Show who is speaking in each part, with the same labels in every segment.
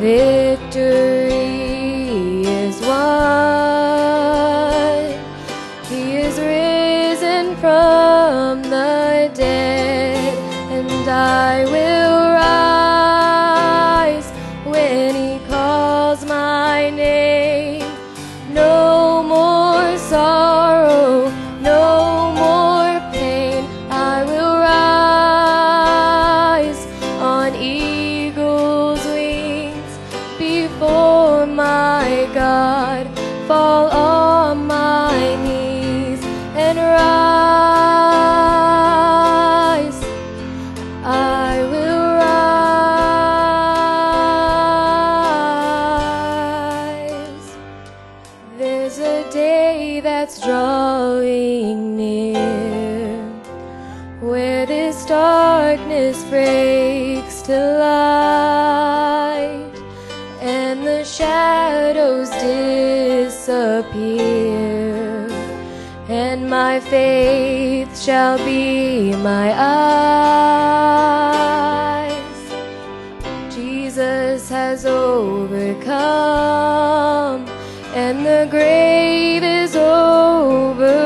Speaker 1: Victory is won. He is risen from the God. Fall on my knees and rise. I will rise. There's a day that's drawing near where this darkness breaks to light and my faith shall be my eyes. Jesus has overcome, and the grave is overwhelmed.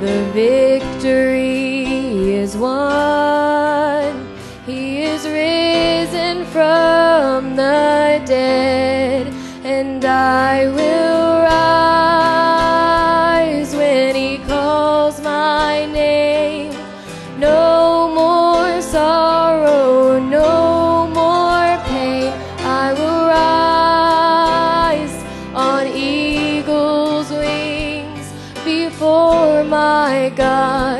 Speaker 1: The victory is won. He is risen from the dead,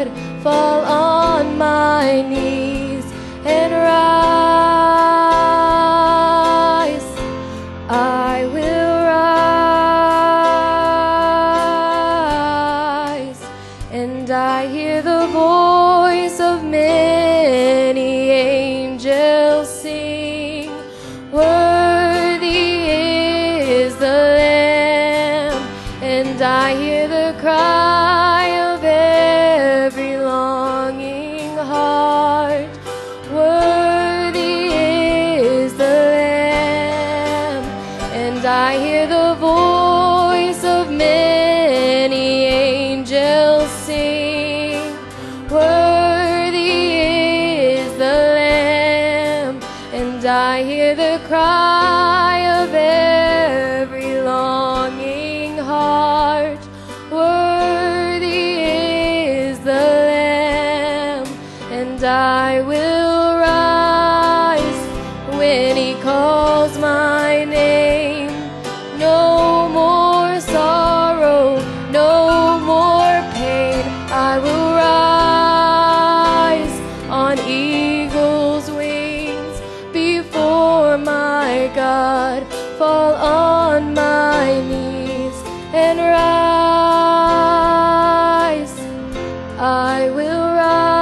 Speaker 1: God. Fall on my knees and rise. I will rise, and I hear the and I hear the cry of every longing heart. Worthy is the Lamb, and I will rise when He calls my God, fall on my knees and rise. I will rise.